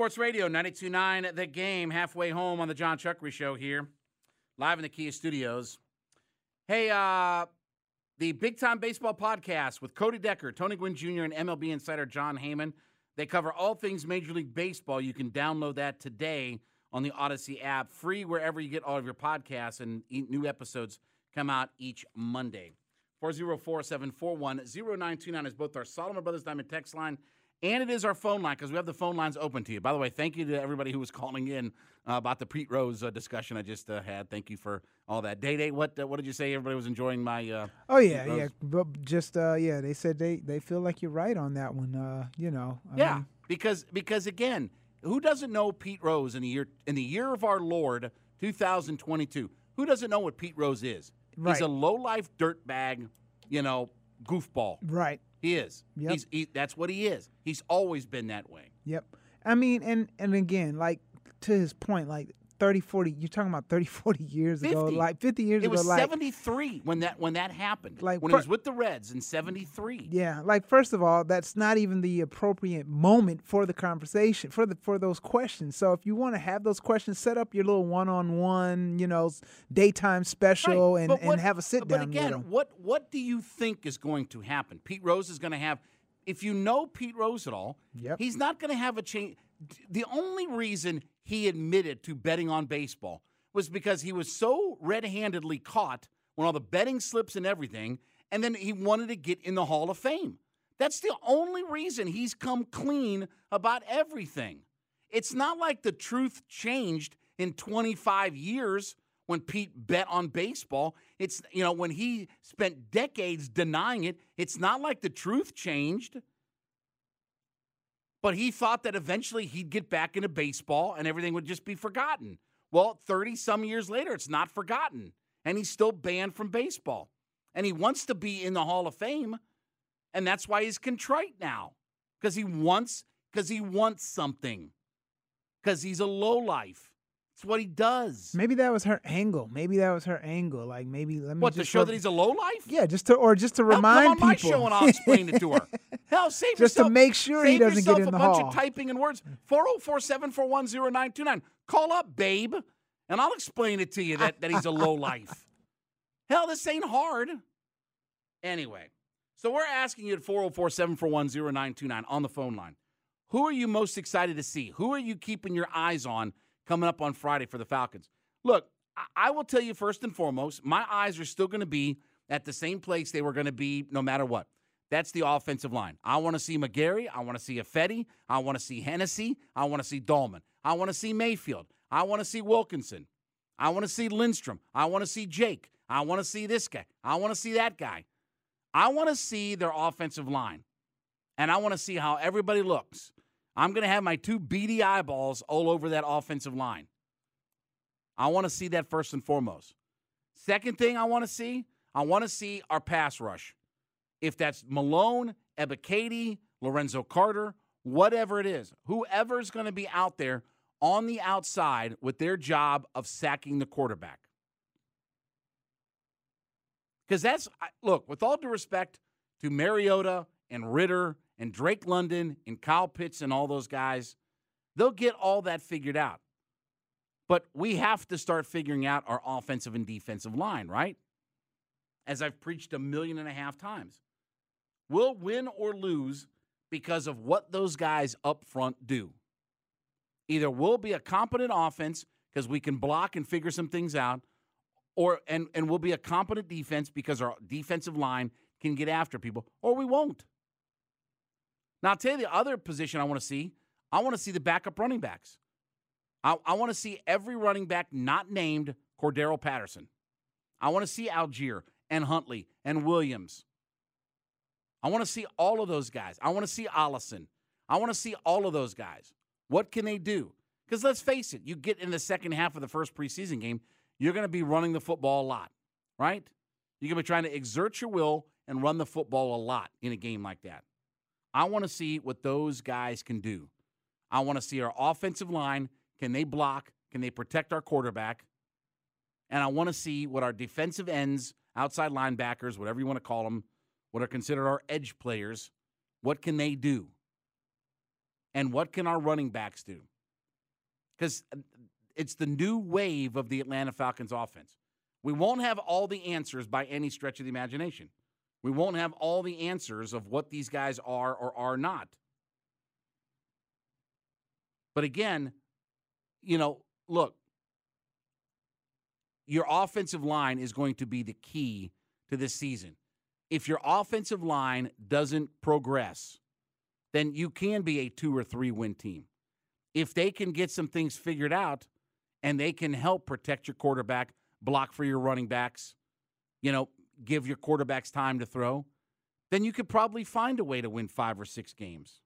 Sports Radio 929 The Game, halfway home on the John Chuckery Show here, live in the Kia Studios. Hey, uh, the Big Time Baseball Podcast with Cody Decker, Tony Gwynn Jr., and MLB insider John Heyman. They cover all things Major League Baseball. You can download that today on the Audacy app, free wherever you get all of your podcasts, and new episodes come out each Monday. 404 741 0929 is both our Solomon Brothers Diamond text line and it is our phone line because we have the phone lines open to you. By the way, thank you to everybody who was calling in uh, about the Pete Rose uh, discussion I just uh, had. Thank you for all that. Day Day, what uh, what did you say? Everybody was enjoying my. Uh, Oh yeah, yeah. But just uh, yeah, they said they they feel like you're right on that one. Uh, you know. I Yeah, mean, because because again, who doesn't know Pete Rose in the year in the year of our Lord 2022? Who doesn't know what Pete Rose is? He's a low life dirtbag, you know, goofball. right. He is. Yep. He's he, that's what he is. He's always been that way. Yep. I mean, and and again, like to his point, like 30, 40, you're talking about 30, 40 years ago, like 50 years It ago, It was like 73 when that when that happened. Like, when per- he was with the Reds in 73. yeah, like first of all, that's not even the appropriate moment for the conversation for the for those questions. So if you want to have those questions, set up your little one-on-one, you know, daytime special Right, and, but and have a sit But down again, with them. what what do you think is going to happen? Pete Rose is going to have if you know Pete Rose at all, Yep. he's not going to have a change. The only reason he admitted to betting on baseball was because he was so red-handedly caught when all the betting slips and everything, and then he wanted to get in the Hall of Fame. That's the only reason he's come clean about everything. It's not like the truth changed in 25 years when Pete bet on baseball. It's, you know, when he spent decades denying it, it's not like the truth changed. But he thought that eventually he'd get back into baseball and everything would just be forgotten. Well, 30 some years later, it's not forgotten. And he's still banned from baseball. And he wants to be in the Hall of Fame. And that's why he's contrite now. Because he wants because he wants something. Because he's a lowlife. It's what he does. Maybe that was her angle. Maybe that was her angle. Like maybe let me What, to show re- that he's a low life. yeah, just to or just to Hell, remind come on people my show and I'll explain it to her. Hell, save Just to make sure he doesn't get yourself in a the bunch hall. of typing and words. 404-741-0929. Call up, babe, and I'll explain it to you that, that he's a low life. Hell, this ain't hard. Anyway, so we're asking you at 404-741-0929 on the phone line. Who are you most excited to see? Who are you keeping your eyes on coming up on Friday for the Falcons? Look, I- will tell you first and foremost, my eyes are still going to be at the same place they were going to be no matter what. That's the offensive line. I want to see McGary. I want to see Ifedi. I want to see Hennessy. I want to see Dalman. I want to see Mayfield. I want to see Wilkinson. I want to see Lindstrom. I want to see Jake. I want to see this guy. I want to see that guy. I want to see their offensive line. And I want to see how everybody looks. I'm going to have my two beady eyeballs all over that offensive line. I want to see that first and foremost. Second thing I want to see, I want to see our pass rush. If that's Malone, Ebiketie, Lorenzo Carter, whatever it is, whoever's going to be out there on the outside with their job of sacking the quarterback. Because that's, look, with all due respect to Mariota and Ridder and Drake London and Kyle Pitts and all those guys, they'll get all that figured out. But we have to start figuring out our offensive and defensive line, right? as I've preached a million and a half times. We'll win or lose because of what those guys up front do. Either we'll be a competent offense because we can block and figure some things out, or and, and we'll be a competent defense because our defensive line can get after people, or we won't. Now, I'll tell you the other position I want to see. I want to see the backup running backs. I, I want to see every running back not named Cordarrelle Patterson. I want to see Allgeier and Huntley and Williams. I want to see all of those guys. I want to see Ollison. I want to see all of those guys. What can they do? Because let's face it, you get in the second half of the first preseason game, you're going to be running the football a lot, right? You're going to be trying to exert your will and run the football a lot in a game like that. I want to see what those guys can do. I want to see our offensive line. Can they block? Can they protect our quarterback? And I want to see what our defensive ends, outside linebackers, whatever you want to call them, what are considered our edge players, what can they do? And what can our running backs do? Because uh, it's the new wave of the Atlanta Falcons offense. We won't have all the answers by any stretch of the imagination. We won't have all the answers of what these guys are or are not. But again, you know, look, your offensive line is going to be the key to this season. If your offensive line doesn't progress, then you can be a two or three win team. If they can get some things figured out and they can help protect your quarterback, block for your running backs, you know, give your quarterbacks time to throw, then you could probably find a way to win five or six games.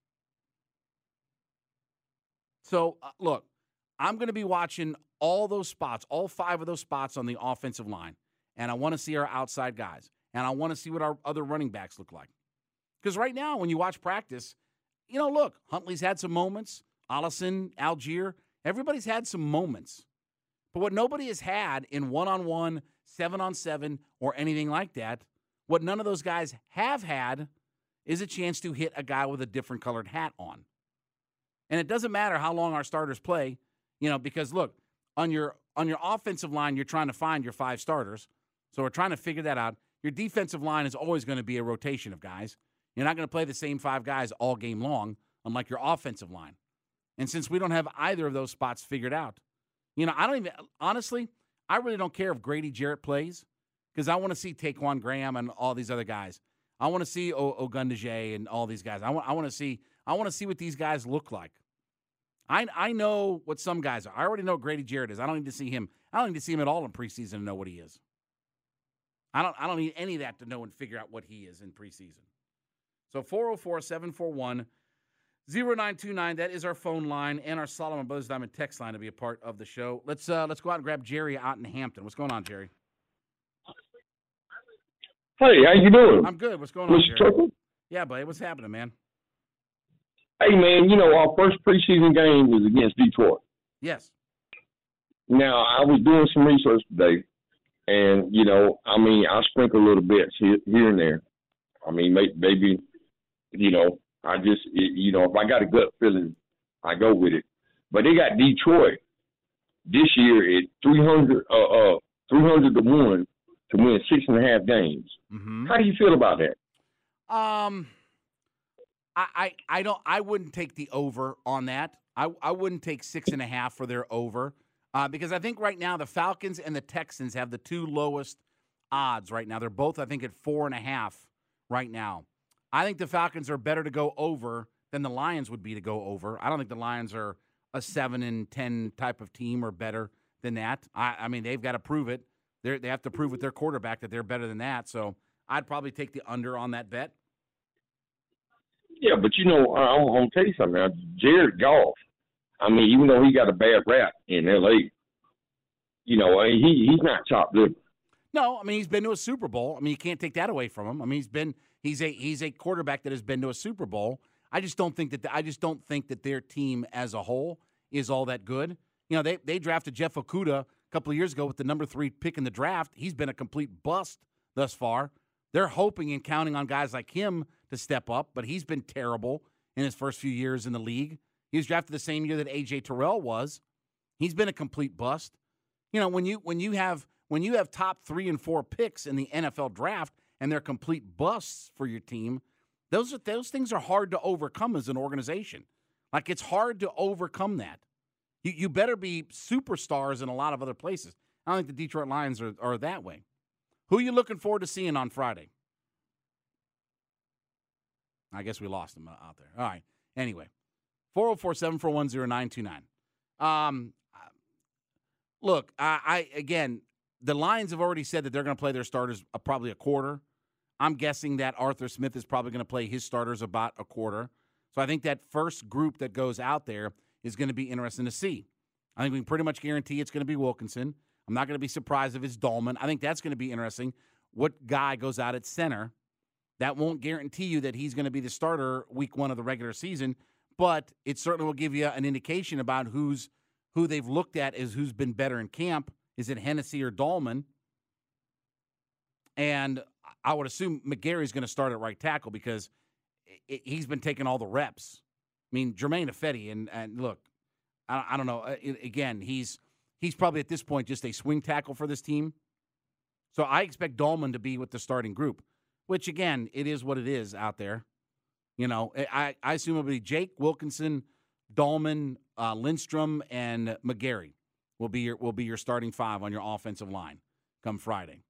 So, uh, look, I'm going to be watching all those spots, all five of those spots on the offensive line, and I want to see our outside guys, and I want to see what our other running backs look like. Because right now, when you watch practice, you know, look, Huntley's had some moments, Ollison, Allgeier, everybody's had some moments. But what nobody has had in one on one, seven on seven, or anything like that, what none of those guys have had is a chance to hit a guy with a different colored hat on. And it doesn't matter how long our starters play, you know, because look, on your on your offensive line, you're trying to find your five starters. So we're trying to figure that out. Your defensive line is always going to be a rotation of guys. You're not going to play the same five guys all game long, unlike your offensive line. And since we don't have either of those spots figured out, you know, I don't even honestly, I really don't care if Grady Jarrett plays because I want to see Ta'Quon Graham and all these other guys. I want to see o- Ogundeji and all these guys. I want I want to see I want to see what these guys look like. I I know what some guys are. I already know Grady Jarrett is. I don't need to see him. I don't need to see him at all in preseason to know what he is. I don't I don't need any of that to know and figure out what he is in preseason. So 404 741 0929 that is our phone line and our Solomon Brothers Diamond text line to be a part of the show. Let's uh let's go out and grab Jerry out in Hampton. What's going on, Jerry? Hey, how you doing? I'm good. What's going on, Mr. Jerry? Tucker? Yeah, buddy. What's happening, man? Hey, man, you know, our first preseason game was against Detroit. Yes. Now, I was doing some research today, and, you know, I mean, I sprinkle a little bits here, here and there. I mean, maybe, you know, I just, you know, if I got a gut feeling, I go with it. But they got Detroit this year at 300, uh, uh, 300 to 1 to win six and a half games. Mm-hmm. How do you feel about that? Um, I, I, I don't. I wouldn't take the over on that. I, I wouldn't take six and a half for their over, uh, because I think right now the Falcons and the Texans have the two lowest odds right now. They're both, I think, at four and a half right now. I think the Falcons are better to go over than the Lions would be to go over. I don't think the Lions are a seven and ten type of team or better than that. I, I mean, they've got to prove it. They they have to prove with their quarterback that they're better than that. So I'd probably take the under on that bet. Yeah, but you know, I'm, I'm gonna tell you something now. Jared Goff, I mean, even though he got a bad rap in L.A., you know, I mean, he he's not chopped liver. No, I mean he's been to a Super Bowl. I mean you can't take that away from him. I mean he's been he's a he's a quarterback that has been to a Super Bowl. I just don't think that the, I just don't think that their team as a whole is all that good. You know they they drafted Jeff Okudah a couple of years ago with the number three pick in the draft. He's been a complete bust thus far. They're hoping and counting on guys like him to step up, but he's been terrible in his first few years in the league. He was drafted the same year that AJ Terrell was. He's been a complete bust. You know when you when you have when you have top three and four picks in the NFL draft and they're complete busts for your team, those are, those things are hard to overcome as an organization. Like it's hard to overcome that. You you better be superstars in a lot of other places. I don't think the Detroit Lions are, are that way. Who are you looking forward to seeing on Friday? I guess we lost him uh, out there. All right. Anyway, 404 741 0929. Um, look, I, I, again, the Lions have already said that they're going to play their starters uh, probably a quarter. I'm guessing that Arthur Smith is probably going to play his starters about a quarter. So I think that first group that goes out there is going to be interesting to see. I think we can pretty much guarantee it's going to be Wilkinson. I'm not going to be surprised if it's Dalman. I think that's going to be interesting. What guy goes out at center? That won't guarantee you that he's going to be the starter week one of the regular season, but it certainly will give you an indication about who's who they've looked at as who's been better in camp. Is it Hennessy or Dalman? And I would assume McGary's going to start at right tackle because he's been taking all the reps. I mean, Germain Ifedi, and, and look, I, I don't know. Uh, again, he's he's probably at this point just a swing tackle for this team. So I expect Dalman to be with the starting group, which again, it is what it is out there. You know, I, I assume it'll be Jake Wilkinson, Dalman, uh, Lindstrom, and McGary will be your will be your starting five on your offensive line come Friday.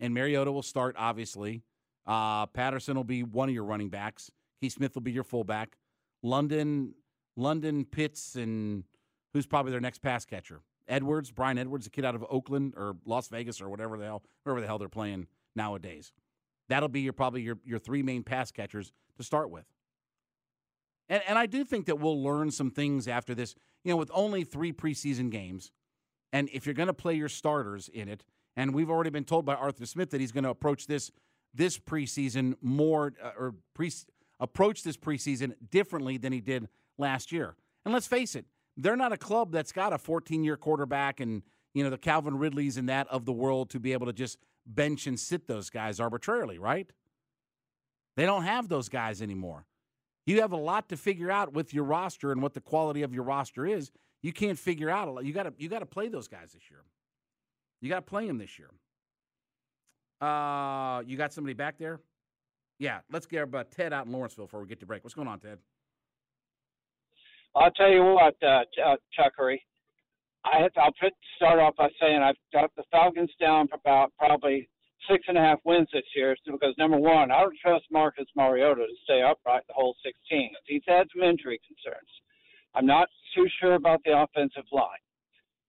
And Mariota will start, obviously. Uh, Patterson will be one of your running backs. Keith Smith will be your fullback. London, London, Pitts, and who's probably their next pass catcher? Edwards, Bryan Edwards, a kid out of Oakland or Las Vegas or whatever the hell, wherever the hell they're playing nowadays. That'll be your probably your your three main pass catchers to start with. And and I do think that we'll learn some things after this. You know, with only three preseason games, and if you're going to play your starters in it, and we've already been told by Arthur Smith that he's going to approach this this preseason more uh, or pre approach this preseason differently than he did last year. And let's face it, they're not a club that's got a 14 year quarterback and you know the Calvin Ridleys and that of the world to be able to just bench and sit those guys arbitrarily, right? They don't have those guys anymore. You have a lot to figure out with your roster and what the quality of your roster is. You can't figure out a lot. You got to you got to play those guys this year. You got to play him this year. Uh, you got somebody back there? Yeah, let's get about uh, Ted out in Lawrenceville before we get to break. What's going on, Ted? I'll tell you what, uh, uh, Chuckery. I have, I'll put, start off by saying I've got the Falcons down for about probably six and a half wins this year because number one, I don't trust Marcus Mariota to stay upright the whole 16. He's had some injury concerns. I'm not too sure about the offensive line.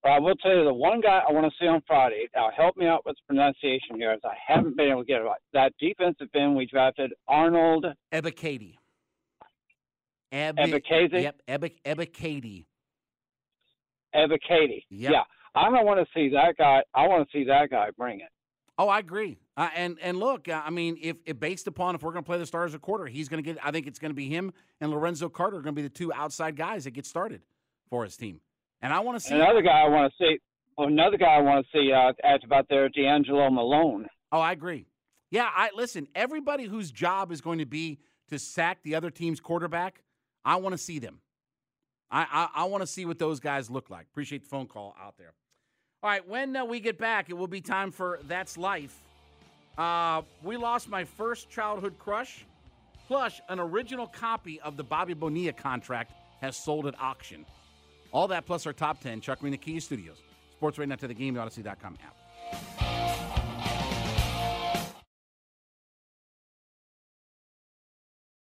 But I will tell you the one guy I want to see on Friday. Now, help me out with the pronunciation here, as I haven't been able to get it right. That defensive end we drafted, Arnold Ebiketie. Eb- Ebiketie. Yep, Eb- Ebiketie. Ebiketie. Yep. Yeah, I don't want to see that guy. I want to see that guy bring it. Oh, I agree. Uh, and and look, uh, I mean, if, if, based upon if we're going to play the Stars a quarter, he's going to get. I think it's going to be him and Lorenzo Carter are going to be the two outside guys that get started for his team. And I want to see another guy. I want to see. another guy I want to see uh, asked about there, D'Angelo Malone. Oh, I agree. Yeah, I listen. Everybody whose job is going to be to sack the other team's quarterback, I want to see them. I I, I want to see what those guys look like. Appreciate the phone call out there. All right, when uh, we get back, it will be time for That's Life. Uh, we lost my first childhood crush, plus an original copy of the Bobby Bonilla contract has sold at auction. All that plus our top 10, Chuck Green, the Kia Studios. Sports right now to the game, Audacy.com app.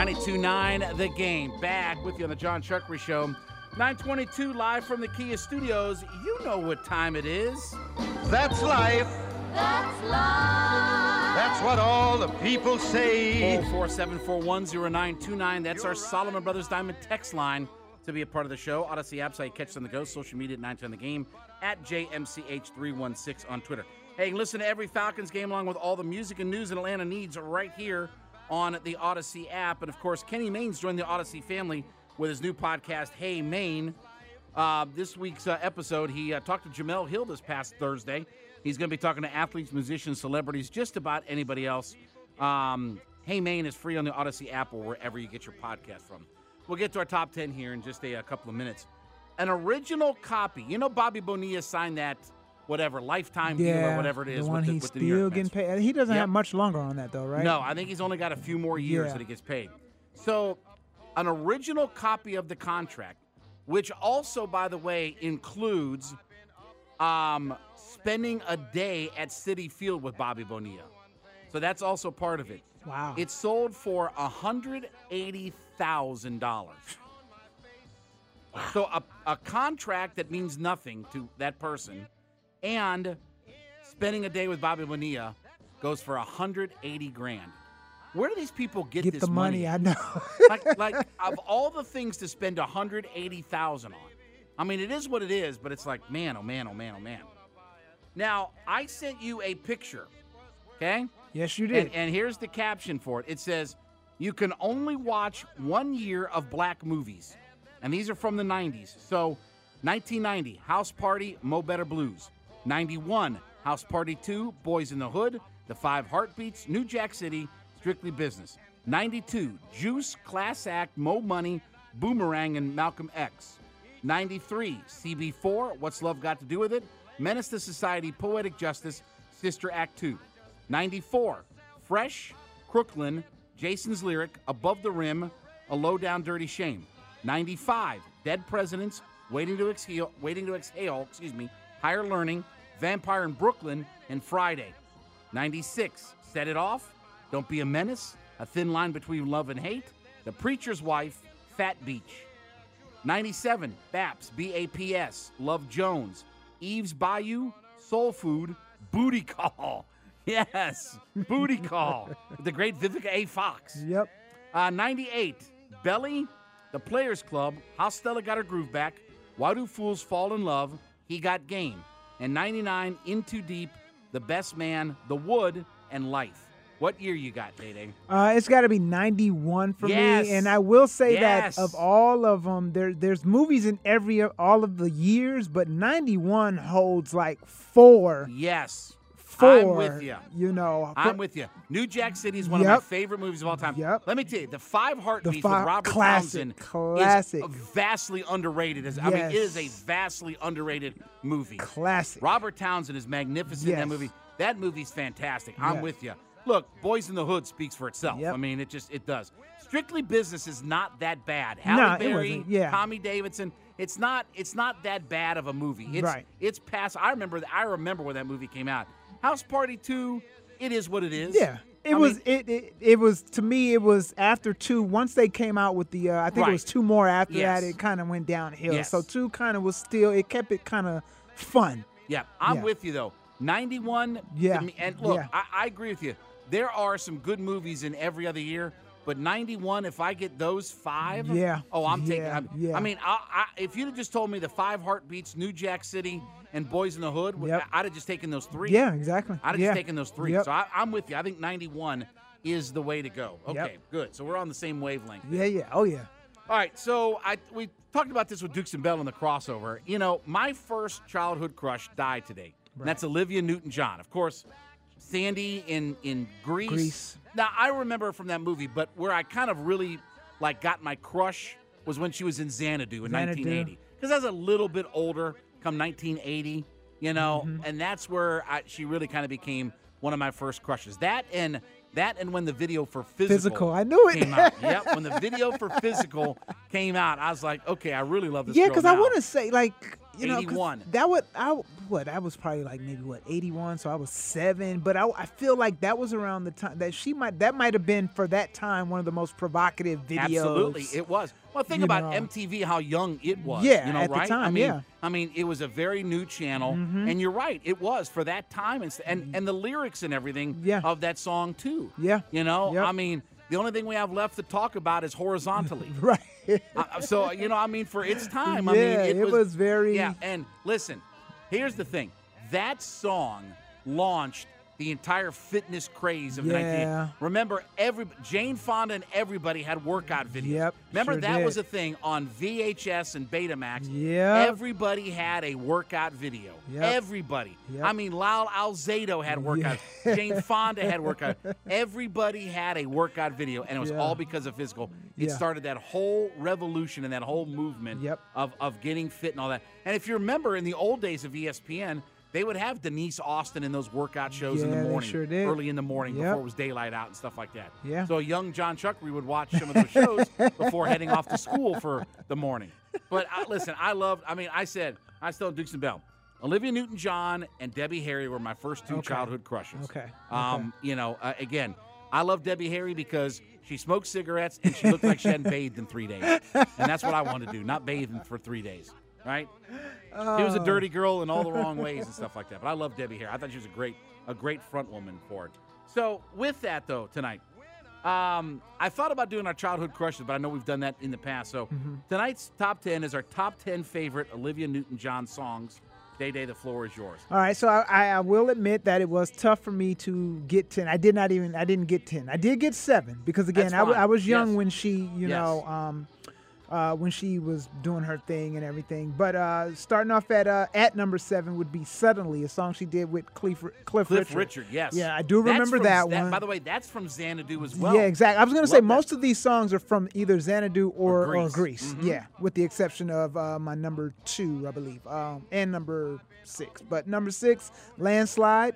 92.9 The Game. Back with you on the John Chuckery Show. 922 live from the Kia Studios. You know what time it is. That's life. That's life. That's what all the people say. 447410929. That's our Solomon Brothers Diamond text line to be a part of the show. Audacy app, site, you catch us on the go. Social media at 910 The Game. At JMCH316 on Twitter. Hey, you listen to every Falcons game along with all the music and news that Atlanta needs right here on the Audacy app. And of course, Kenny Mayne's joined the Audacy family with his new podcast, Hey Maine. Uh, this week's uh, episode, he uh, talked to Jemele Hill this past Thursday. He's going to be talking to athletes, musicians, celebrities, just about anybody else. Um, hey Maine is free on the Audacy app or wherever you get your podcast from. We'll get to our top 10 here in just a, a couple of minutes. An original copy. You know, Bobby Bonilla signed that, whatever, lifetime deal or whatever it is the one with, the, he's with the still getting paid. He doesn't Yep. have much longer on that though, right? No, I think he's only got a few more years Yeah. that he gets paid. So, an original copy of the contract, which also, by the way, includes um, spending a day at Citi Field with Bobby Bonilla. So that's also part of it. Wow. It sold for $180,000. So a, a contract that means nothing to that person and spending a day with Bobby Bonilla goes for 180 grand. Where do these people get, Get this the money, I know. like, like of all the things to spend 180,000 on. I mean, it is what it is, but it's like, man, oh man, oh man, oh man. Now, I sent you a picture, okay? yes, you did. And, and here's the caption for it. It says, "You can only watch one year of black movies," and these are from the '90s. So, 1990, House Party, Mo Better Blues. 91, House Party 2, Boys in the Hood, The Five Heartbeats, New Jack City, Strictly Business. 92, Juice, Class Act, Mo Money, Boomerang, and Malcolm X. 93, CB4, What's Love Got to Do with It? Menace to Society, Poetic Justice, Sister Act 2. 94, Fresh, Crooklyn, Jason's Lyric, Above the Rim, A Low Down Dirty Shame. 95, Dead Presidents, Waiting to Exhale, Waiting to Exhale, excuse me, Higher Learning, Vampire in Brooklyn, and Friday. 96, Set It Off, Don't Be a Menace, A Thin Line Between Love and Hate, The Preacher's Wife, Fat Beach. 97, BAPS, B-A-P-S, Love Jones, Eve's Bayou, Soul Food, Booty Call. Yes, Booty Call. the great Vivica A. Fox. yep. Uh, 98, Belly, The Players Club, How Stella Got Her Groove Back, Why Do Fools Fall in Love, He Got Game. And 99, In Too Deep, The Best Man, The Wood, and Life. What year you got, Day Day? Uh, it's got to be 91 for Yes. me, and I will say Yes. that of all of them, there there's movies in every all of the years, but 91 holds like four. Yes. I'm with you. You know, I'm with you. New Jack City is one of my favorite movies of all time. Yep. Let me tell you, the Five Heartbeats Five- with Robert classic, Townsend classic. is vastly underrated. As- I mean, it is a vastly underrated movie. classic. Robert Townsend is magnificent in that movie. That movie's fantastic. I'm Yes. with you. Look, Boys in the Hood speaks for itself. Yep. I mean, it just it does. Strictly Business is not that bad. No, Halle it Berry, wasn't. Yeah. Tommy Davidson. It's not. It's not that bad of a movie. It's, Right. It's past. I remember. I remember when that movie came out. House Party Two. It is what it is. Yeah. It I was mean, it, it it was to me it was after two once they came out with the uh, I think it was two more after Yes. that it kind of went downhill. Yes. So two kind of was still it kept it kind of fun. Yeah, I'm Yeah. with you though. 91. Yeah, me- And look, yeah. I, I agree with you. There are some good movies in every other year, but 91. If I get those five, Yeah, Oh, I'm taking. I'm, yeah. I mean, I, I, if you'd have just told me the five heartbeats, New Jack City, and Boys in the Hood, Yep. I'd have just taken those three. Yeah, exactly. I'd have yeah. just taken those three. Yep. So I, I'm with you. I think 91 is the way to go. Okay, good. So we're on the same wavelength. Yeah, yeah. Oh yeah. All right, so I we talked about this with Dukes and Bell in the crossover. You know, my first childhood crush died today. And that's Olivia Newton-John. Of course, Sandy in in Greece. Grease. Now I remember from that movie, but where I kind of really like got my crush was when she was in Xanadu in Xanadu. 1980. Because I was a little bit older, come 1980, you know, Mm-hmm. and that's where I, she really kind of became one of my first crushes. That and that and when the video for physical, Physical, I knew it. came out. yep, when the video for physical came out, I was like, okay, I really love this. Yeah, because I want to say like you know 'cause 81. that would I what I was probably like maybe what eighty one, so I was seven. But I, I feel like that was around the time that she might that might have been for that time one of the most provocative videos. Absolutely, it was. Well, think you about know. MTV, how young it was. Yeah, you know, at the right? I time, mean, yeah. Mm-hmm. I mean, it was a very new channel, and you're right, it was for that time, and and, and the lyrics and everything Yeah. of that song too. Yeah. you know, Yep. I mean, the only thing we have left to talk about is horizontally. right. Uh, so you know, I mean, for its time, I mean, it, it was very- Yeah, and listen, here's the thing: that song launched the entire fitness craze of the 19. Remember, every Jane Fonda and everybody had workout videos. Yep, Remember sure that did. was a thing on VHS and Betamax. Yep. Everybody had a workout video. Yep. Everybody. Yep. I mean, Lyle Alzado had workout. Jane Fonda had workout. Everybody had a workout video, and it was Yeah. all because of physical. It Yeah. started that whole revolution and that whole movement of, of getting fit and all that. And if you remember in the old days of ESPN, they would have Denise Austin in those workout shows in Yeah, the they morning, sure did. early in the morning Yep. before it was daylight out and stuff like that. Yeah. So a young John Chuckery would watch some of those shows before heading off to school for the morning. But I, listen, I loved. I mean, I said I still Dukes and Bell. Olivia Newton-John and Debbie Harry were my first two Okay. childhood crushes. Okay. Um, you know, uh, again, I love Debbie Harry because she smoked cigarettes and she looked like she hadn't bathed in three days, and that's what I want to do, not bathe in- for three days, right? She was a dirty girl in all the wrong ways and stuff like that. But I love Debbie Harry. I thought she was a great, a great front woman for it. So with that though, tonight, um, I thought about doing our childhood crushes, but I know we've done that in the past. So tonight's top ten is our top ten favorite Olivia Newton-John songs. Day Day, the floor is yours. All right, so I, I, will admit that it was tough for me to get ten. I did not even I didn't get ten. I did get seven because again I. I was young Yes. when she you Yes. know um, uh, when she was doing her thing and everything. But uh, starting off at uh, at number seven would be "Suddenly," a song she did with Cliff, Cliff, Cliff Richard. Richard, yes. Yeah, I do remember from- that one. By the way, that's from Xanadu as well. yeah, exactly. I was going to say that. most of these songs are from either Xanadu or, Or or Grease. Grease. Mhm. Yeah, with the exception of uh, my number two, I believe, um, and number six. But number six, "Landslide,"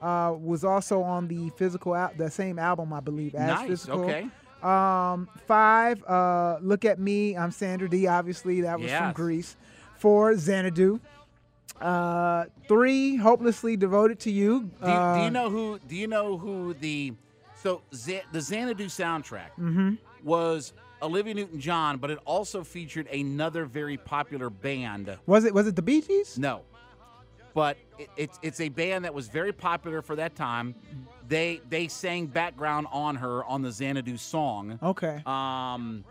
uh, was also on the physical al- the same album, I believe, as Nice, physical. okay. Um, five, uh, "Look at Me." I'm Sandra Dee. Obviously, that was from Grease. Four, Xanadu. Uh, three, "Hopelessly Devoted to You." Do you, do you know who? Do you know who the so Z, the Xanadu soundtrack Mm-hmm. was Olivia Newton-John, but it also featured another very popular band. Was it was it the Bee Gees? No, but it, it's it's a band that was very popular for that time. They they sang background on her on the Xanadu song. Okay. Um,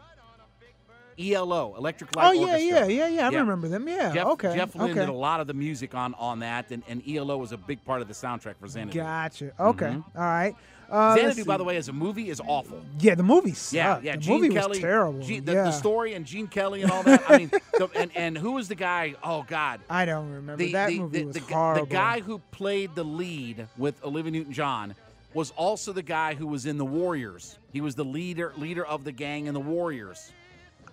ELO, Electric Light Oh yeah, Orchestra. yeah, yeah, yeah. I remember them. Yeah. Jeff, okay. Jeff Lynne okay. did a lot of the music on on that, and, and ELO was a big part of the soundtrack for Xanadu. Gotcha. Okay. Mhm. All right. Uh, Xanadu, by the way, as a movie, is awful. Yeah, the movie sucked. Yeah, yeah. The Gene movie Kelly, was terrible. Gene- the, yeah. the story and Gene Kelly and all that. I mean, the, and and who was the guy? Oh God, I don't remember. the that movie the, was the, horrible. the guy who played the lead with Olivia Newton-John was also the guy who was in the Warriors. He was the leader leader of the gang in the Warriors.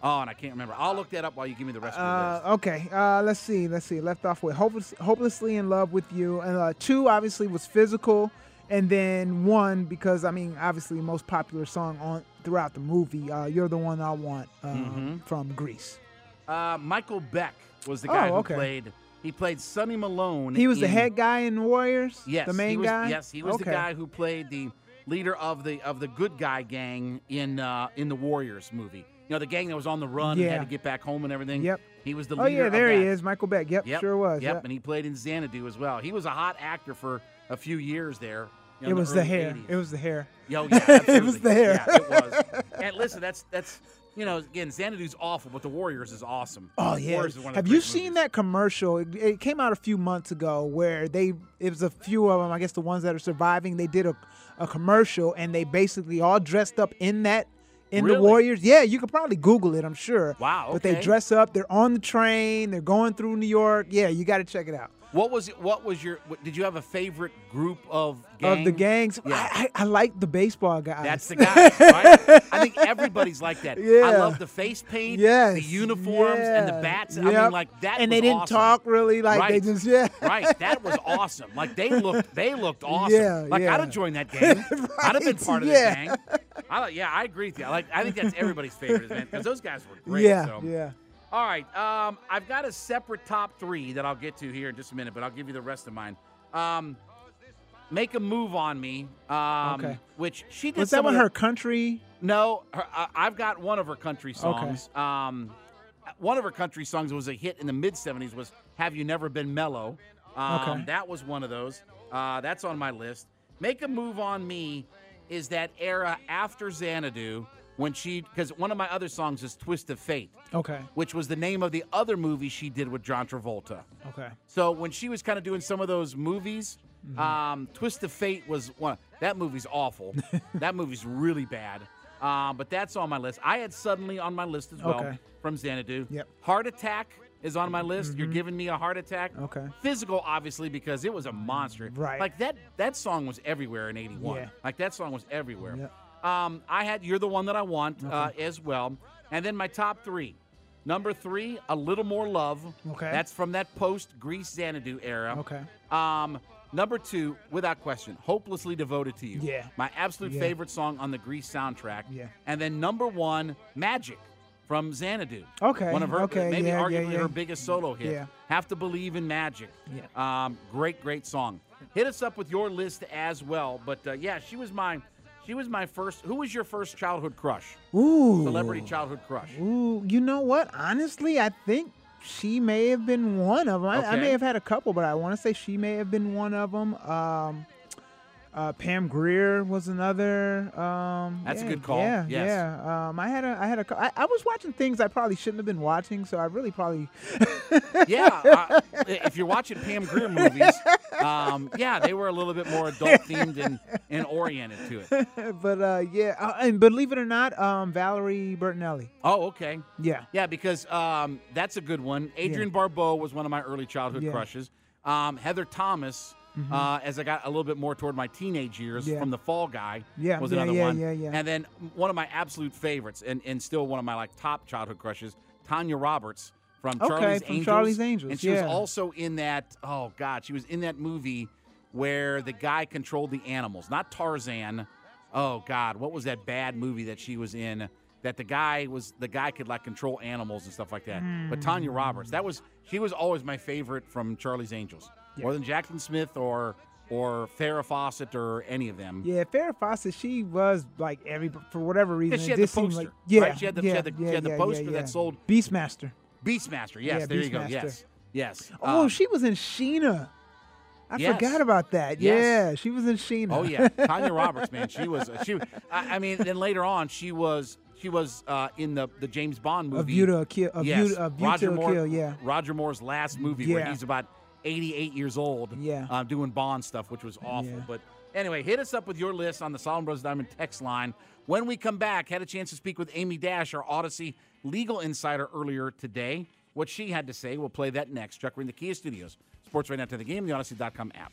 Oh, and I can't remember. I'll look that up while you give me the rest of the list. Uh, okay. Uh, let's see. Let's see. Left off with Hopeless, "Hopelessly in Love with You," and uh, two obviously was "Physical," and then one because I mean obviously most popular song on throughout the movie. Uh, "You're the One I Want" um, Mm-hmm. from Grease. Uh, Michael Beck was the guy Oh, who okay. played. He played Sonny Malone. He was the head guy in Warriors. Yes, the main was, guy. Yes, he was the guy who played the leader of the of the good guy gang in uh, in the Warriors movie. You know, the gang that was on the run and had to get back home and everything. Yep. He was the leader. Oh leader. yeah, of there he is, Michael Beck. Yep, Yep, sure was. Yep, Yep. and he played in Xanadu as well. He was a hot actor for a few years there. You know, it was the early hair. 80s. It was the hair. Yo, yeah, it was the hair. Yeah, oh, it was. And listen, that's that's you know, again, Xanadu's awful, but the Warriors is awesome. Oh The yeah. Warriors is one of the Have you seen movies. that commercial? It, it came out a few months ago where they it was a few of them. I guess the ones that are surviving. They did a, a commercial and they basically all dressed up in that in the Warriors. Yeah, you could probably Google it. I'm sure. Wow, But they dress up. They're on the train. They're going through New York. Yeah, you got to check it out. What was it? What was your? What, did you have a favorite group of gangs? Of the gangs? Yeah. I, I, I like the baseball guys. That's the guy, right? I think everybody's like that. Yeah. I love the face paint, Yes, the uniforms, and the yeah, bats. I mean, like that. And they didn't awesome. talk really. Like right. they just yeah. right. That was awesome. Like they looked, they looked awesome. Yeah, like yeah. I'd have joined that gang. I'd have been part of yeah. the gang. I yeah, I agree with you. I like, I think that's everybody's favorite, man, because those guys were great. yeah, so. yeah. All right. Um, I've got a separate top three that I'll get to here in just a minute, but I'll give you the rest of mine. Um, make a move on me. Um, Okay. Which she did. Was that one her country? No, her, I I've got one of her country songs. Um, one of her country songs was a hit in the mid '70s. Was "Have You Never Been Mellow?" Um, Okay. That was one of those. Uh, that's on my list. Make a move on me is that era after Xanadu when she because one of my other songs is "Twist of Fate," Okay. which was the name of the other movie she did with John Travolta. Okay. So when she was kind of doing some of those movies, Mm-hmm. um, Twist of Fate was one. That movie's awful. that movie's really bad. Um, but that's on my list. I had suddenly on my list as well Okay. from Xanadu. Yep. Heart Attack is on my list. You're giving me a heart attack. Okay. Physical, obviously, because it was a monster. Right. Like that. That song was everywhere in '81. Yeah. Like that song was everywhere. Yep. Um, I had "You're the One That I Want" uh, as well, and then my top three. Number three, "A Little More Love." Okay. That's from that post Grease Xanadu era. Okay. Um, number two, without question, "Hopelessly Devoted to You." Yeah. My absolute Yeah. favorite song on the Grease soundtrack. Yeah. And then number one, "Magic." From Xanadu. Okay, One of her, okay, maybe yeah, yeah, arguably yeah. her biggest solo hit. Yeah. Have to Believe in Magic. Yeah. Um, great, great song. Hit us up with your list as well. But uh, yeah, she was my, she was my first. Who was your first childhood crush? Ooh. Celebrity childhood crush. Ooh, you know what? Honestly, I think she may have been one of them. I, I may have had a couple, but I want to say she may have been one of them. Um, uh, Pam Grier was another. Um, That's a good call. Yeah, Yes. yeah. Um, I had a, I had a, I, I was watching things I probably shouldn't have been watching, so I really probably. yeah, uh, if you're watching Pam Grier movies, um, yeah, they were a little bit more adult themed and, and oriented to it. but uh, yeah, uh, and believe it or not, um, Valerie Bertinelli. Oh, okay. Yeah. Yeah, because um, that's a good one. Adrienne Barbeau was one of my early childhood Yeah. Crushes. Um, Heather Thomas, uh, as I got a little bit more toward my teenage years, Yeah. from The Fall Guy, Yeah, was yeah, another yeah, one. yeah, yeah. And then one of my absolute favorites, and, and still one of my like top childhood crushes, Tanya Roberts from Okay, Charlie's from Angels. Charlie's Angels, And she was also in that. Oh God, she was in that movie where the guy controlled the animals, not Tarzan. Oh God, what was that bad movie that she was in? That the guy was the guy could like control animals and stuff like that. But Tanya Roberts, that was she was always my favorite from Charlie's Angels, more than Jaclyn Smith or or Farrah Fawcett or any of them. Yeah, Farrah Fawcett, she was like every for whatever reason. Yeah, she had the poster, Like, yeah, right? She had the- she had the- she had the yeah, poster yeah, that sold- Beastmaster. Beastmaster, yes, Yeah, there you go, yes, yes. Oh, Um, she was in Sheena. I Yes. forgot about that. Yes. Yeah, she was in Sheena. Oh yeah, Tanya Roberts, man, she was she. I, I mean, then later on, she was she was uh, in the the James Bond movie. A View to a Kill. A yes, View, a View Roger to a Moore. Kill. Yeah. Roger Moore's last movie where he's about 88 years old. Yeah. uh, doing Bond stuff, which was awful. Yeah. But anyway, hit us up with your list on the Solomon Brothers Diamond text line. When we come back, had a chance to speak with Amy Dash, our Audacy legal insider, earlier today. What she had to say, we'll play that next. Chuck, we're in the Kia Studios. Sports right now to the game, the Audacy.com app.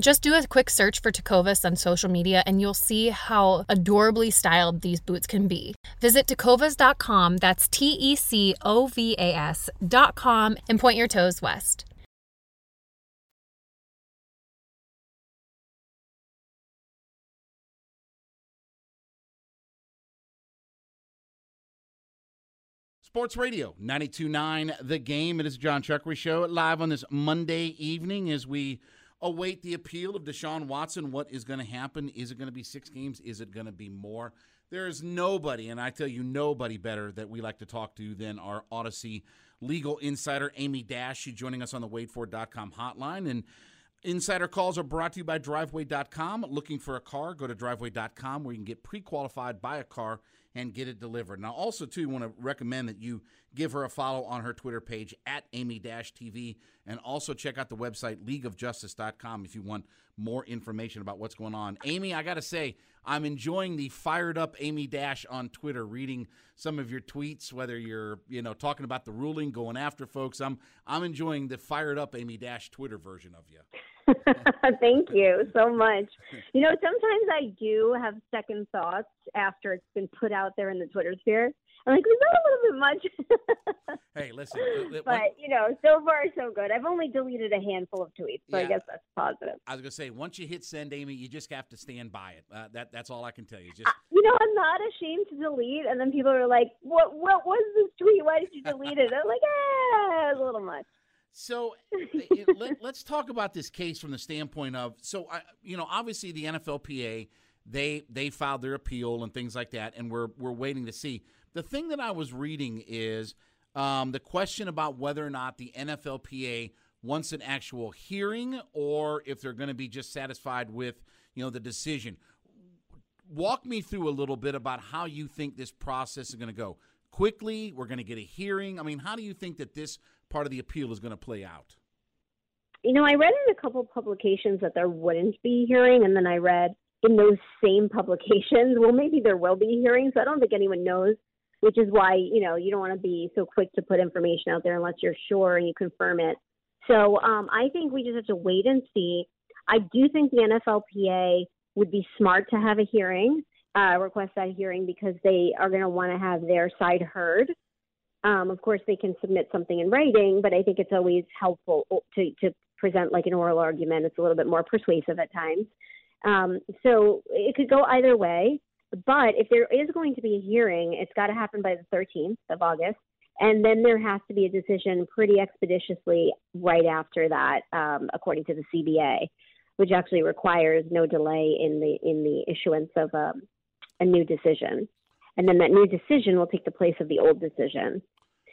Just do a quick search for Tecovas on social media and you'll see how adorably styled these boots can be. Visit tecovas.com, that's T E C O V A S.com, and point your toes west. Sports Radio 929 The Game. It is John Chuckery Show live on this Monday evening as we await the appeal of Deshaun Watson. What is going to happen? Is it going to be six games? Is it going to be more? There is nobody, and I tell you, nobody better that we like to talk to than our Audacy legal insider, Amy Dash. She's joining us on the waitfor.com hotline. And insider calls are brought to you by driveway.com. Looking for a car? Go to driveway.com where you can get pre qualified, buy a car, and get it delivered. Now, also, too, want to recommend that you give her a follow on her Twitter page at Amy TV and also check out the website leagueofjustice.com if you want more information about what's going on. Amy, I got to say, I'm enjoying the fired up Amy Dash on Twitter, reading some of your tweets, whether you're, you know, talking about the ruling, going after folks. I'm I'm enjoying the fired up Amy Dash Twitter version of you. Thank you so much. You know, sometimes I do have second thoughts after it's been put out there in the Twitter sphere. I'm like, was that a little bit much? hey, listen. Uh, but, you know, so far so good. I've only deleted a handful of tweets, so yeah, I guess that's positive. I was going to say, once you hit send, Amy, you just have to stand by it. Uh, that That's all I can tell you. Just You know, I'm not ashamed to delete. And then people are like, what, what was this tweet? Why did you delete it? I'm like, ah, it's a little much. So it, let, us talk about this case from the standpoint of so I, you know obviously the NFLPA they they filed their appeal and things like that and we're we're waiting to see. The thing that I was reading is um, the question about whether or not the NFLPA wants an actual hearing or if they're going to be just satisfied with you know the decision. Walk me through a little bit about how you think this process is going to go. Quickly, we're going to get a hearing. I mean, how do you think that this part of the appeal is going to play out? You know, I read in a couple publications that there wouldn't be a hearing, and then I read in those same publications, well, maybe there will be hearings. I don't think anyone knows, which is why you know you don't want to be so quick to put information out there unless you're sure and you confirm it. So um, I think we just have to wait and see. I do think the NFLPA would be smart to have a hearing, uh, request that hearing because they are going to want to have their side heard. Um, of course, they can submit something in writing, but I think it's always helpful to, to present like an oral argument. It's a little bit more persuasive at times. Um, so it could go either way. But if there is going to be a hearing, it's got to happen by the 13th of August. And then there has to be a decision pretty expeditiously right after that, um, according to the CBA, which actually requires no delay in the in the issuance of a, um, a new decision. And then that new decision will take the place of the old decision.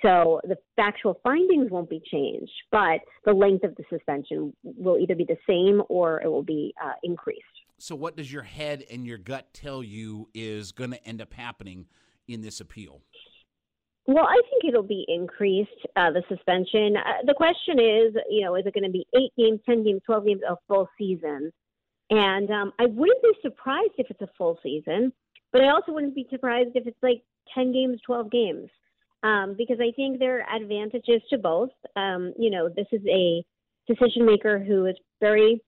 So the factual findings won't be changed, but the length of the suspension will either be the same or it will be uh, increased. So, what does your head and your gut tell you is going to end up happening in this appeal? Well, I think it'll be increased, uh, the suspension. Uh, the question is, you know, is it going to be eight games, 10 games, 12 games, a full season? And um, I wouldn't be surprised if it's a full season, but I also wouldn't be surprised if it's like 10 games, 12 games um, because I think there are advantages to both. Um, you know, this is a decision maker who is very,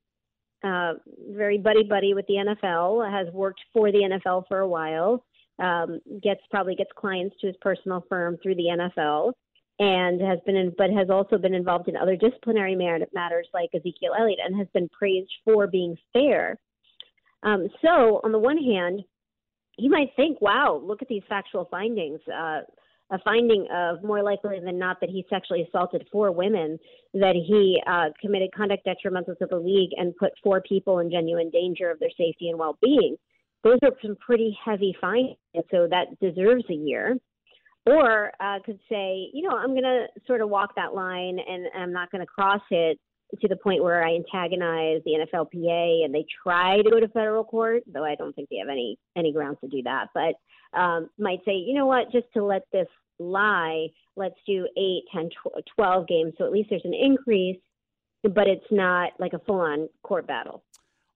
uh, very buddy buddy with the NFL, has worked for the NFL for a while, um, gets probably gets clients to his personal firm through the NFL, and has been in, but has also been involved in other disciplinary matters like Ezekiel Elliott, and has been praised for being fair. Um, so, on the one hand, you might think, "Wow, look at these factual findings." Uh, a finding of more likely than not that he sexually assaulted four women, that he uh, committed conduct detrimental to the league and put four people in genuine danger of their safety and well being. Those are some pretty heavy findings, so that deserves a year. Or uh, could say, you know, I'm going to sort of walk that line and I'm not going to cross it to the point where I antagonize the NFLPA and they try to go to federal court, though I don't think they have any any grounds to do that. But um, might say, you know what, just to let this lie, let's do 8, 10, 12 games. So at least there's an increase, but it's not like a full on court battle.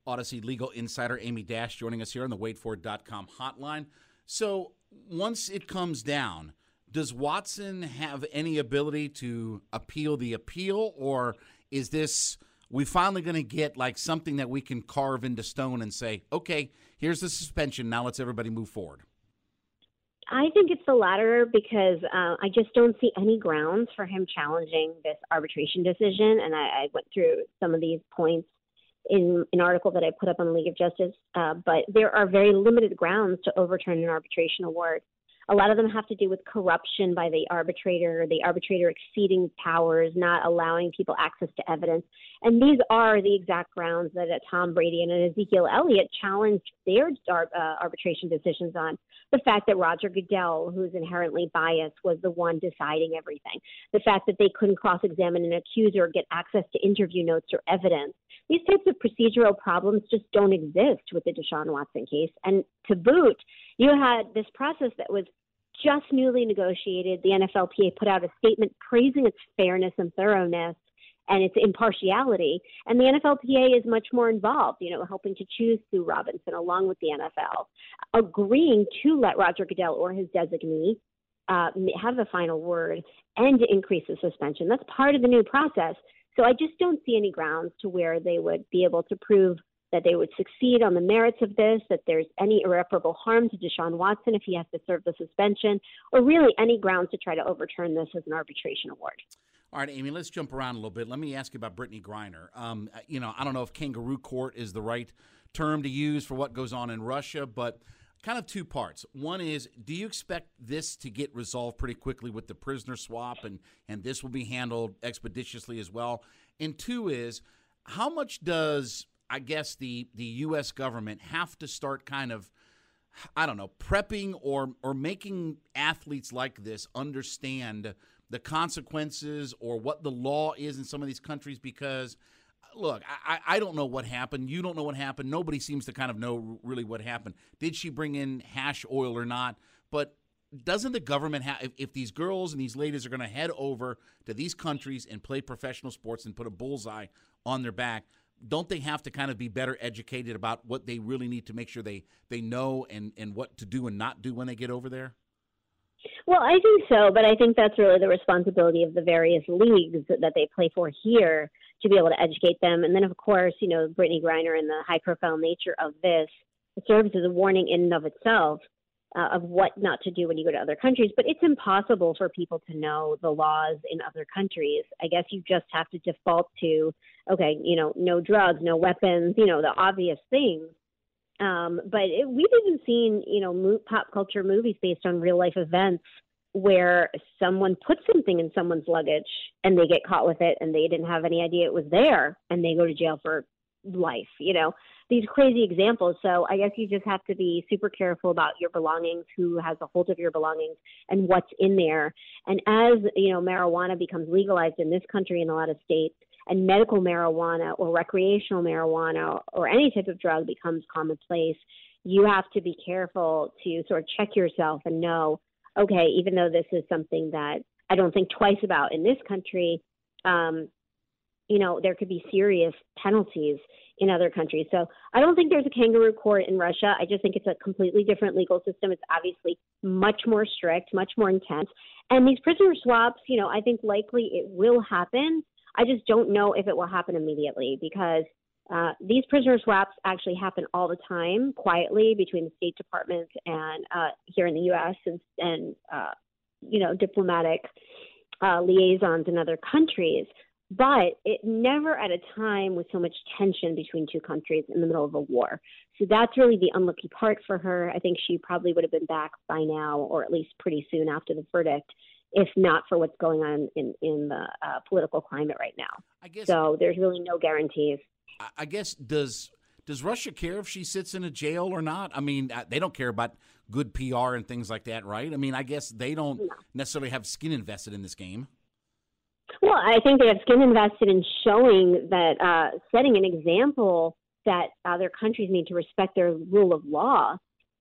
Audacy legal insider Amy Dash joining us here on the waitfor.com hotline. So once it comes down, does Watson have any ability to appeal the appeal, or is this we finally going to get like something that we can carve into stone and say, okay, here's the suspension. Now let's everybody move forward. I think it's the latter because uh, I just don't see any grounds for him challenging this arbitration decision. And I, I went through some of these points in an article that I put up on the League of Justice. Uh, but there are very limited grounds to overturn an arbitration award. A lot of them have to do with corruption by the arbitrator, the arbitrator exceeding powers, not allowing people access to evidence. And these are the exact grounds that Tom Brady and Ezekiel Elliott challenged their uh, arbitration decisions on. The fact that Roger Goodell, who's inherently biased, was the one deciding everything. The fact that they couldn't cross examine an accuser or get access to interview notes or evidence. These types of procedural problems just don't exist with the Deshaun Watson case. And to boot, you had this process that was just newly negotiated. The NFLPA put out a statement praising its fairness and thoroughness and its impartiality. And the NFLPA is much more involved, you know, helping to choose Sue Robinson along with the NFL, agreeing to let Roger Goodell or his designee uh, have the final word and to increase the suspension. That's part of the new process. So I just don't see any grounds to where they would be able to prove that they would succeed on the merits of this, that there's any irreparable harm to Deshaun Watson if he has to serve the suspension, or really any grounds to try to overturn this as an arbitration award. All right, Amy, let's jump around a little bit. Let me ask you about Brittney Griner. Um, you know, I don't know if kangaroo court is the right term to use for what goes on in Russia, but kind of two parts. One is, do you expect this to get resolved pretty quickly with the prisoner swap, and and this will be handled expeditiously as well? And two is, how much does I guess the the U.S. government have to start kind of I don't know prepping or or making athletes like this understand the consequences or what the law is in some of these countries because look I, I don't know what happened. You don't know what happened. Nobody seems to kind of know really what happened. Did she bring in hash oil or not? But doesn't the government have if, if these girls and these ladies are going to head over to these countries and play professional sports and put a bullseye on their back don't they have to kind of be better educated about what they really need to make sure they they know and and what to do and not do when they get over there? Well, I think so, but I think that's really the responsibility of the various leagues that they play for here to be able to educate them. And then, of course, you know, Brittney Griner and the high profile nature of this serves as a warning in and of itself. uh, of what not to do when you go to other countries, but it's impossible for people to know the laws in other countries. I guess you just have to default to, okay, you know, no drugs, no weapons, you know, the obvious things. Um, but it, we've even seen, you know, mo- pop culture movies based on real life events where someone puts something in someone's luggage and they get caught with it and they didn't have any idea it was there and they go to jail for life, you know, these crazy examples. So I guess you just have to be super careful about your belongings, who has a hold of your belongings and what's in there. And as, you know, marijuana becomes legalized in this country in a lot of states and medical marijuana or recreational marijuana or any type of drug becomes commonplace, you have to be careful to sort of check yourself and know okay, even though this is something that I don't think twice about in this country, um, you know, there could be serious penalties in other countries. So I don't think there's a kangaroo court in Russia. I just think it's a completely different legal system. It's obviously much more strict, much more intense. And these prisoner swaps, you know, I think likely it will happen. I just don't know if it will happen immediately because uh, these prisoner swaps actually happen all the time, quietly between the State Department and uh, here in the U.S. and, and uh, you know diplomatic uh, liaisons in other countries. But it never at a time with so much tension between two countries in the middle of a war. So that's really the unlucky part for her. I think she probably would have been back by now, or at least pretty soon after the verdict, if not for what's going on in in the uh, political climate right now. I guess so. There's really no guarantees. I guess does does Russia care if she sits in a jail or not? I mean, uh, they don't care about good PR and things like that, right? I mean, I guess they don't no. necessarily have skin invested in this game. Well, I think they have skin invested in showing that, uh, setting an example that other countries need to respect their rule of law,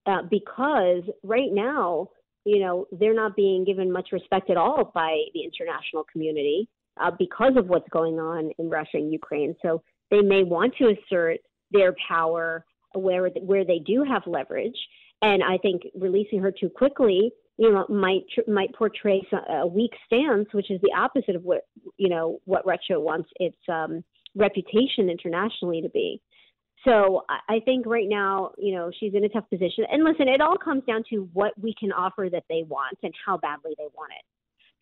uh, because right now, you know, they're not being given much respect at all by the international community uh, because of what's going on in Russia and Ukraine. So they may want to assert their power where where they do have leverage. And I think releasing her too quickly, you know, might might portray a weak stance, which is the opposite of what you know what Russia wants its um, reputation internationally to be. So I think right now, you know, she's in a tough position. And listen, it all comes down to what we can offer that they want and how badly they want it.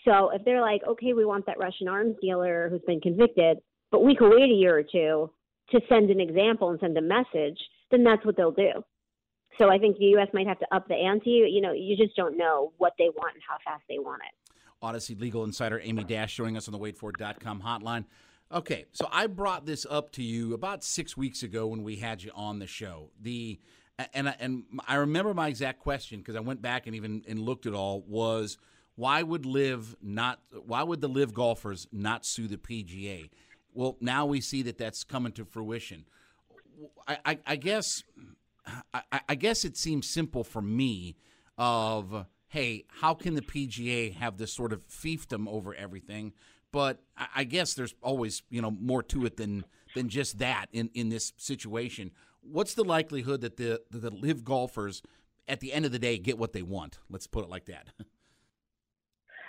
So if they're like, okay, we want that Russian arms dealer who's been convicted, but we can wait a year or two to send an example and send a message, then that's what they'll do. So I think the U.S. might have to up the ante. You know, you just don't know what they want and how fast they want it. Audacy legal insider Amy Dash joining us on the waitfor.com hotline. Okay, so I brought this up to you about six weeks ago when we had you on the show. The and I, and I remember my exact question because I went back and even and looked at all was why would LIV not why would the LIV golfers not sue the PGA? Well, now we see that that's coming to fruition. I, I, I guess I, I, guess it seems simple for me of hey, how can the PGA have this sort of fiefdom over everything? But I, guess there's always you know more to it than than just that in, in this situation. What's the likelihood that the the LIV golfers at the end of the day get what they want? Let's put it like that.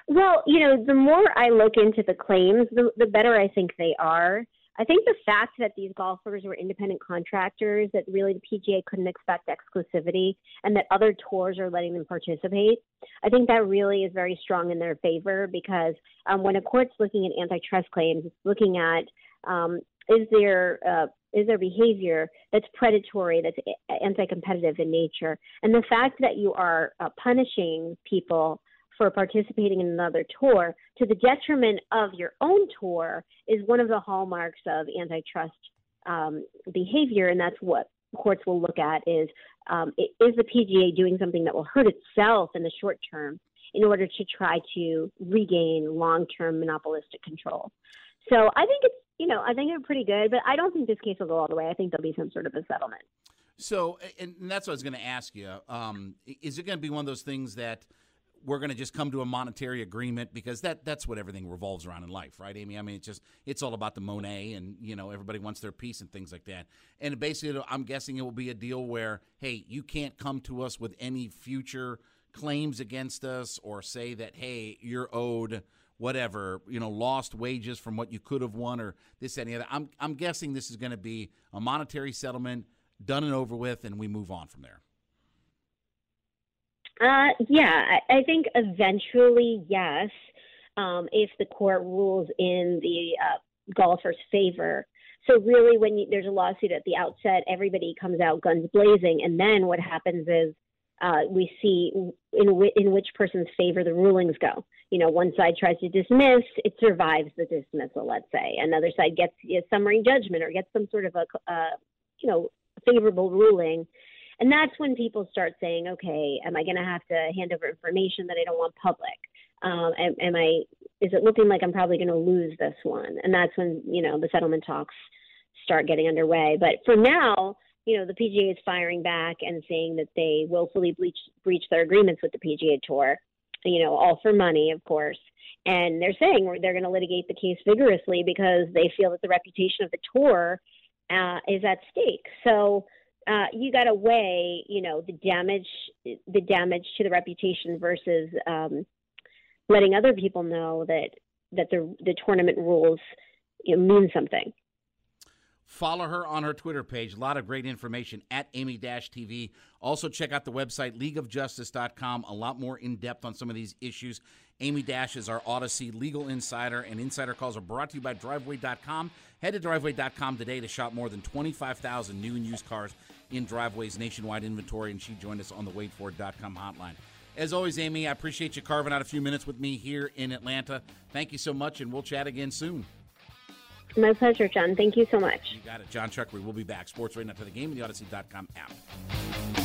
Well, you know, the more I look into the claims, the, the better I think they are. I think the fact that these golfers were independent contractors, that really the PGA couldn't expect exclusivity, and that other tours are letting them participate, I think that really is very strong in their favor because um, when a court's looking at antitrust claims, it's looking at um, is there uh, is there behavior that's predatory, that's anti-competitive in nature, and the fact that you are uh, punishing people for participating in another tour to the detriment of your own tour is one of the hallmarks of antitrust um, behavior, and that's what courts will look at is um, is the PGA doing something that will hurt itself in the short term in order to try to regain long-term monopolistic control. So I think it's you know I think it's pretty good, but I don't think this case will go all the way. I think there'll be some sort of a settlement. So, and that's what I was going to ask you. Um, is it going to be one of those things that we're going to just come to a monetary agreement because that that's what everything revolves around in life, right, Amy? I mean, it's just it's all about the Monet, and you know everybody wants their piece and things like that. And basically, I'm guessing it will be a deal where, hey, you can't come to us with any future claims against us or say that, hey, you're owed whatever, you know, lost wages from what you could have won or this, and the other. I'm I'm guessing this is going to be a monetary settlement, done and over with, and we move on from there. Uh, yeah, I, I think eventually, yes. Um, if the court rules in the uh, golfer's favor. So really, when you, there's a lawsuit at the outset, everybody comes out guns blazing, and then what happens is uh, we see in, w- in which person's favor the rulings go. You know, one side tries to dismiss, it survives the dismissal, let's say. Another side gets a summary judgment or gets some sort of a, uh, you know, favorable ruling. And that's when people start saying, okay, am I going to have to hand over information that I don't want public? Um, am, am I, is it looking like I'm probably going to lose this one? And that's when, you know, the settlement talks start getting underway. But for now, you know, the PGA is firing back and saying that they willfully breach, breach their agreements with the PGA Tour, you know, all for money, of course. And they're saying they're going to litigate the case vigorously because they feel that the reputation of the tour uh, is at stake. So uh, you got to weigh, you know, the damage, the damage to the reputation versus um, letting other people know that that the the tournament rules you know, mean something. Follow her on her Twitter page. A lot of great information at Amy Dash TV. Also, check out the website, leagueofjustice.com. A lot more in depth on some of these issues. Amy Dash is our Audacy legal insider, and insider calls are brought to you by driveway.com. Head to driveway.com today to shop more than 25,000 new and used cars in Driveway's nationwide inventory, and she joined us on the waitfor.com hotline. As always, Amy, I appreciate you carving out a few minutes with me here in Atlanta. Thank you so much, and we'll chat again soon. My pleasure, John. Thank you so much. You got it. John Chuckery will be back. Sports right now to the game and the Audacy.com app.